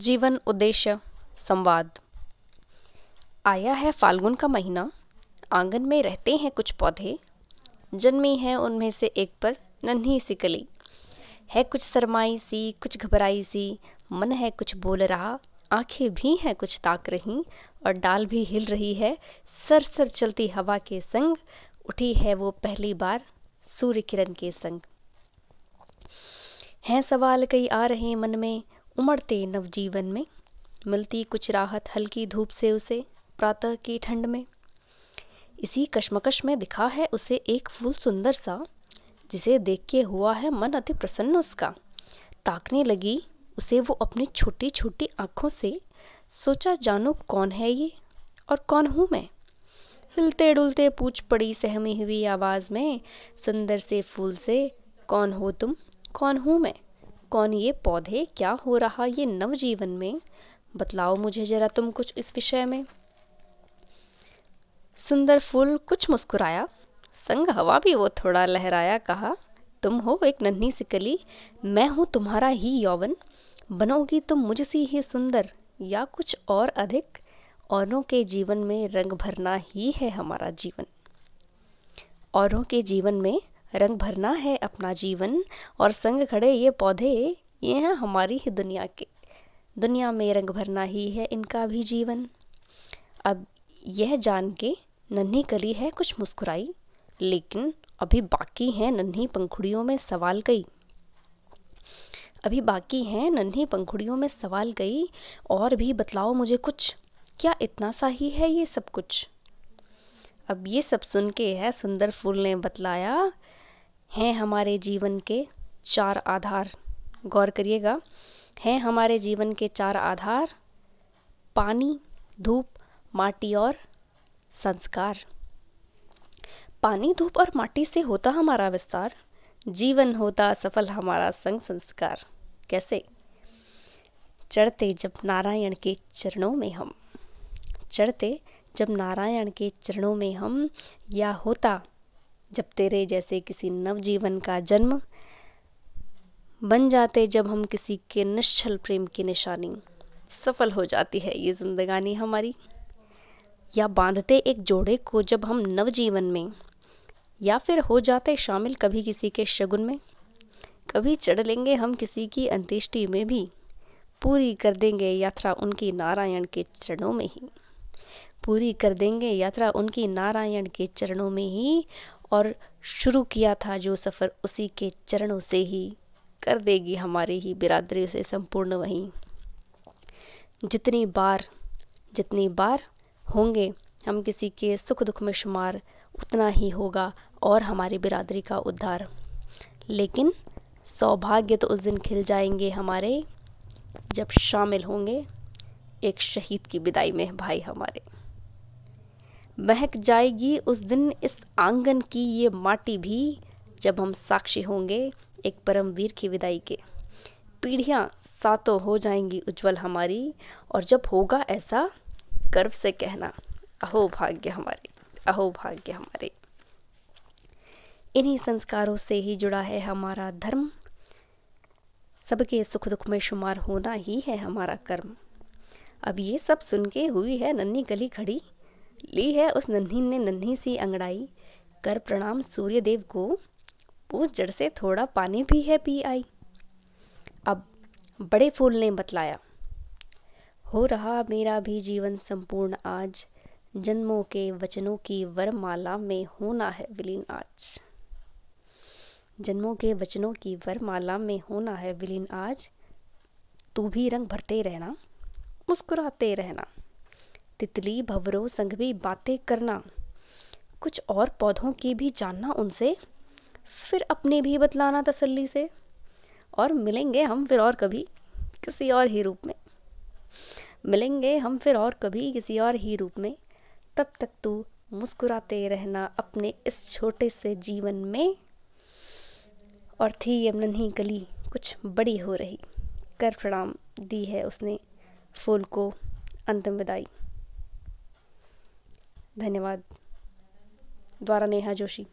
जीवन उद्देश्य संवाद। आया है फाल्गुन का महीना। आँगन में रहते हैं कुछ पौधे। जन्मी है उनमें से एक पर नन्ही सी कली। है कुछ सरमाई सी, कुछ घबराई सी। मन है कुछ बोल रहा। आँखें भी हैं कुछ ताक रही। और डाल भी हिल रही है। सर सर चलती हवा के संग। उठी है वो पहली बार सूर्य किरण के संग। हैं सवाल कई आ रहे मन में। उमड़ते नवजीवन में। मिलती कुछ राहत, हल्की धूप से उसे, प्रातः की ठंड में। इसी कश्मकश में दिखा है उसे एक फूल सुंदर सा, जिसे देख के हुआ है मन अति प्रसन्न उसका। ताकने लगी उसे वो अपनी छोटी छोटी आँखों से, सोचा जानो कौन है ये और कौन हूँ मैं। हिलते डुलते पूछ पड़ी सहमी हुई आवाज़ में, सुंदर से फूल से, कौन हो तुम, कौन हूँ मैं? कौन ये पौधे? क्या हो रहा ये नवजीवन में? बतलाओ मुझे ज़रा तुम कुछ इस विषय में। सुंदर फूल कुछ मुस्कुराया। संग हवा भी वो थोड़ा लहराया, कहा, तुम हो एक नन्ही सी कली मैं हूँ तुम्हारा ही यौवन। बनोगी तुम मुझसी ही सुंदर, या कुछ और अधिक? औरों के जीवन में रंग भरना ही है हमारा जीवन। औरों के जीवन में रंग भरना है अपना जीवन और संग खड़े ये पौधे, ये हैं हमारी ही दुनिया के। दुनिया में रंग भरना ही है इनका भी जीवन। अब यह जान के नन्ही कली है कुछ मुस्कुराई, लेकिन अभी बाकी हैं नन्ही पंखुड़ियों में सवाल कई। अभी बाकी हैं नन्ही पंखुड़ियों में सवाल कई, और भी बतलाओ मुझे कुछ। क्या इतना सा ही है ये सब कुछ? अब ये सब सुन के है सुंदर फूल ने बतलाया हैं हमारे जीवन के चार आधार। गौर करिएगा, हैं हमारे जीवन के चार आधार, पानी, धूप, माटी और संस्कार। पानी, धूप और माटी से होता हमारा विस्तार, जीवन होता सफल हमारा संग संस्कार। कैसे? चढ़ते जब नारायण के चरणों में हम, चढ़ते जब नारायण के चरणों में हम, या होता जब तेरे जैसे किसी नवजीवन का जन्म बन जाते जब हम किसी के निश्चल प्रेम की निशानी सफल हो जाती है, ये जिंदगानी हमारी। या बांधते एक जोड़े को जब हम नवजीवन में, या फिर हो जाते शामिल कभी किसी के शगुन में। कभी चढ़ लेंगे हम किसी की अंत्येष्टि में भी, पूरी कर देंगे यात्रा उनकी नारायण के चरणों में ही। पूरी कर देंगे। यात्रा उनकी नारायण के चरणों में ही और शुरू किया था जो सफ़र उसी के चरणों से ही कर देगी हमारी ही बिरादरी से संपूर्ण वहीं। जितनी बार जितनी बार होंगे, हम किसी के सुख दुख में शुमार उतना ही होगा और हमारी बिरादरी का उद्धार। लेकिन सौभाग्य तो उस दिन खिल जाएँगे हमारे जब शामिल होंगे एक शहीद की विदाई में भाई हमारे। महक जाएगी उस दिन इस आँगन की ये माटी भी, जब हम साक्षी होंगे एक परमवीर की विदाई के। पीढ़ियाँ सातों हो जाएँगी उज्जवल हमारी, और जब होगा ऐसा, गर्व से कहना, अहो भाग्य हमारे, अहो भाग्य हमारे। इन्हीं संस्कारों से ही जुड़ा है हमारा धर्म। सबके सुख दुख में शुमार होना ही है हमारा कर्म। अब ये सब सुन के हुई है नन्ही गली खड़ी। ली है उस नन्ही ने नन्ही सी अंगड़ाई। कर प्रणाम सूर्य देव को। वो जड़ से थोड़ा पानी भी है पी आई। अब बड़े फूल ने बतलाया, हो रहा मेरा भी जीवन संपूर्ण आज। जन्मों के वचनों की वरमाला में होना है विलीन आज। जन्मों के वचनों की वरमाला में होना है विलीन आज। तू भी रंग भरते रहना, मुस्कुराते रहना। तितली, भवरों संग भी बातें करना। कुछ और पौधों की भी जानना उनसे, फिर अपने भी बतलाना तसल्ली से। और मिलेंगे हम फिर और कभी किसी और ही रूप में। मिलेंगे हम फिर और कभी किसी और ही रूप में। तब तक तू मुस्कुराते रहना अपने इस छोटे से जीवन में। और थी ये नन्ही गली, कुछ बड़ी हो रही। कर प्रणाम दी है उसने फूल को, अंतिम विदाई। धन्यवाद। द्वारा नेहा जोशी।